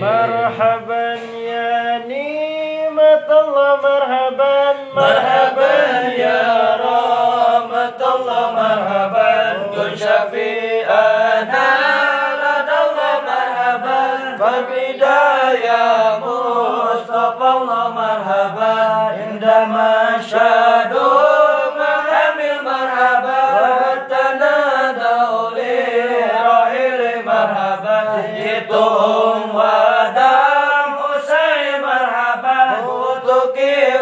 مرحبا يا نعمة الله مرحبا. مرحبا يا رامة الله مرحبا. كن شفيئنا لدى الله مرحبا. فبداية مصطفى الله مرحبا. عندما شادوا Oh.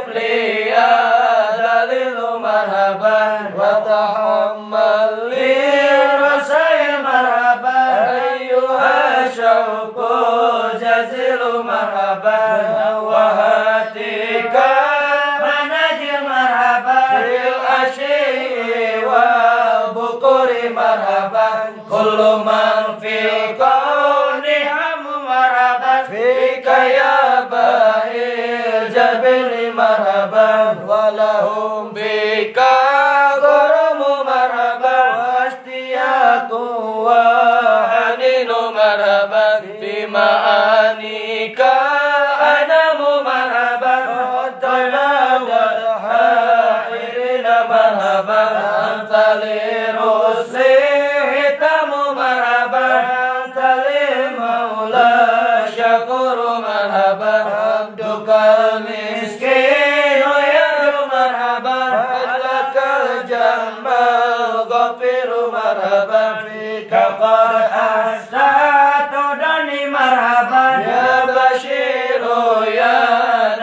لي يا دليل مرحبا وتحمل لي رسائل مرحبا أيها شوق جزيل مرحبا وهاتيك مناجل مرحبا في العشي والبكور مرحبا كل من في كون هم مرحبا فيك يا باهي مرحبا. ولهم بك غرم مرحبا. واشتياق وحنين مرحبا. في معانيك أنام مرحبا. حائرين مرحبا. أنت لرسلي مرحبا. أنت مرحبا. الجمال غفير مرحبا فيك. قد أحسنت دني مرحبا يا بشير يا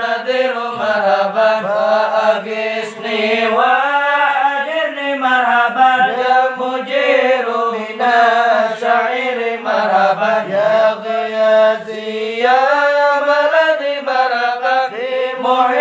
نذير مرحبا فأغثني وأجرني مرحبا يا مجير من الشعير مرحبا يا غياثي يا بلدي مرحبا في مهمة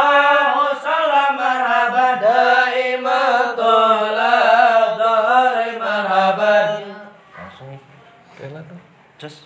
chapters